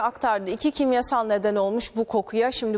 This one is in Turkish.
aktardı. İki kimyasal neden olmuş bu kokuya. Şimdi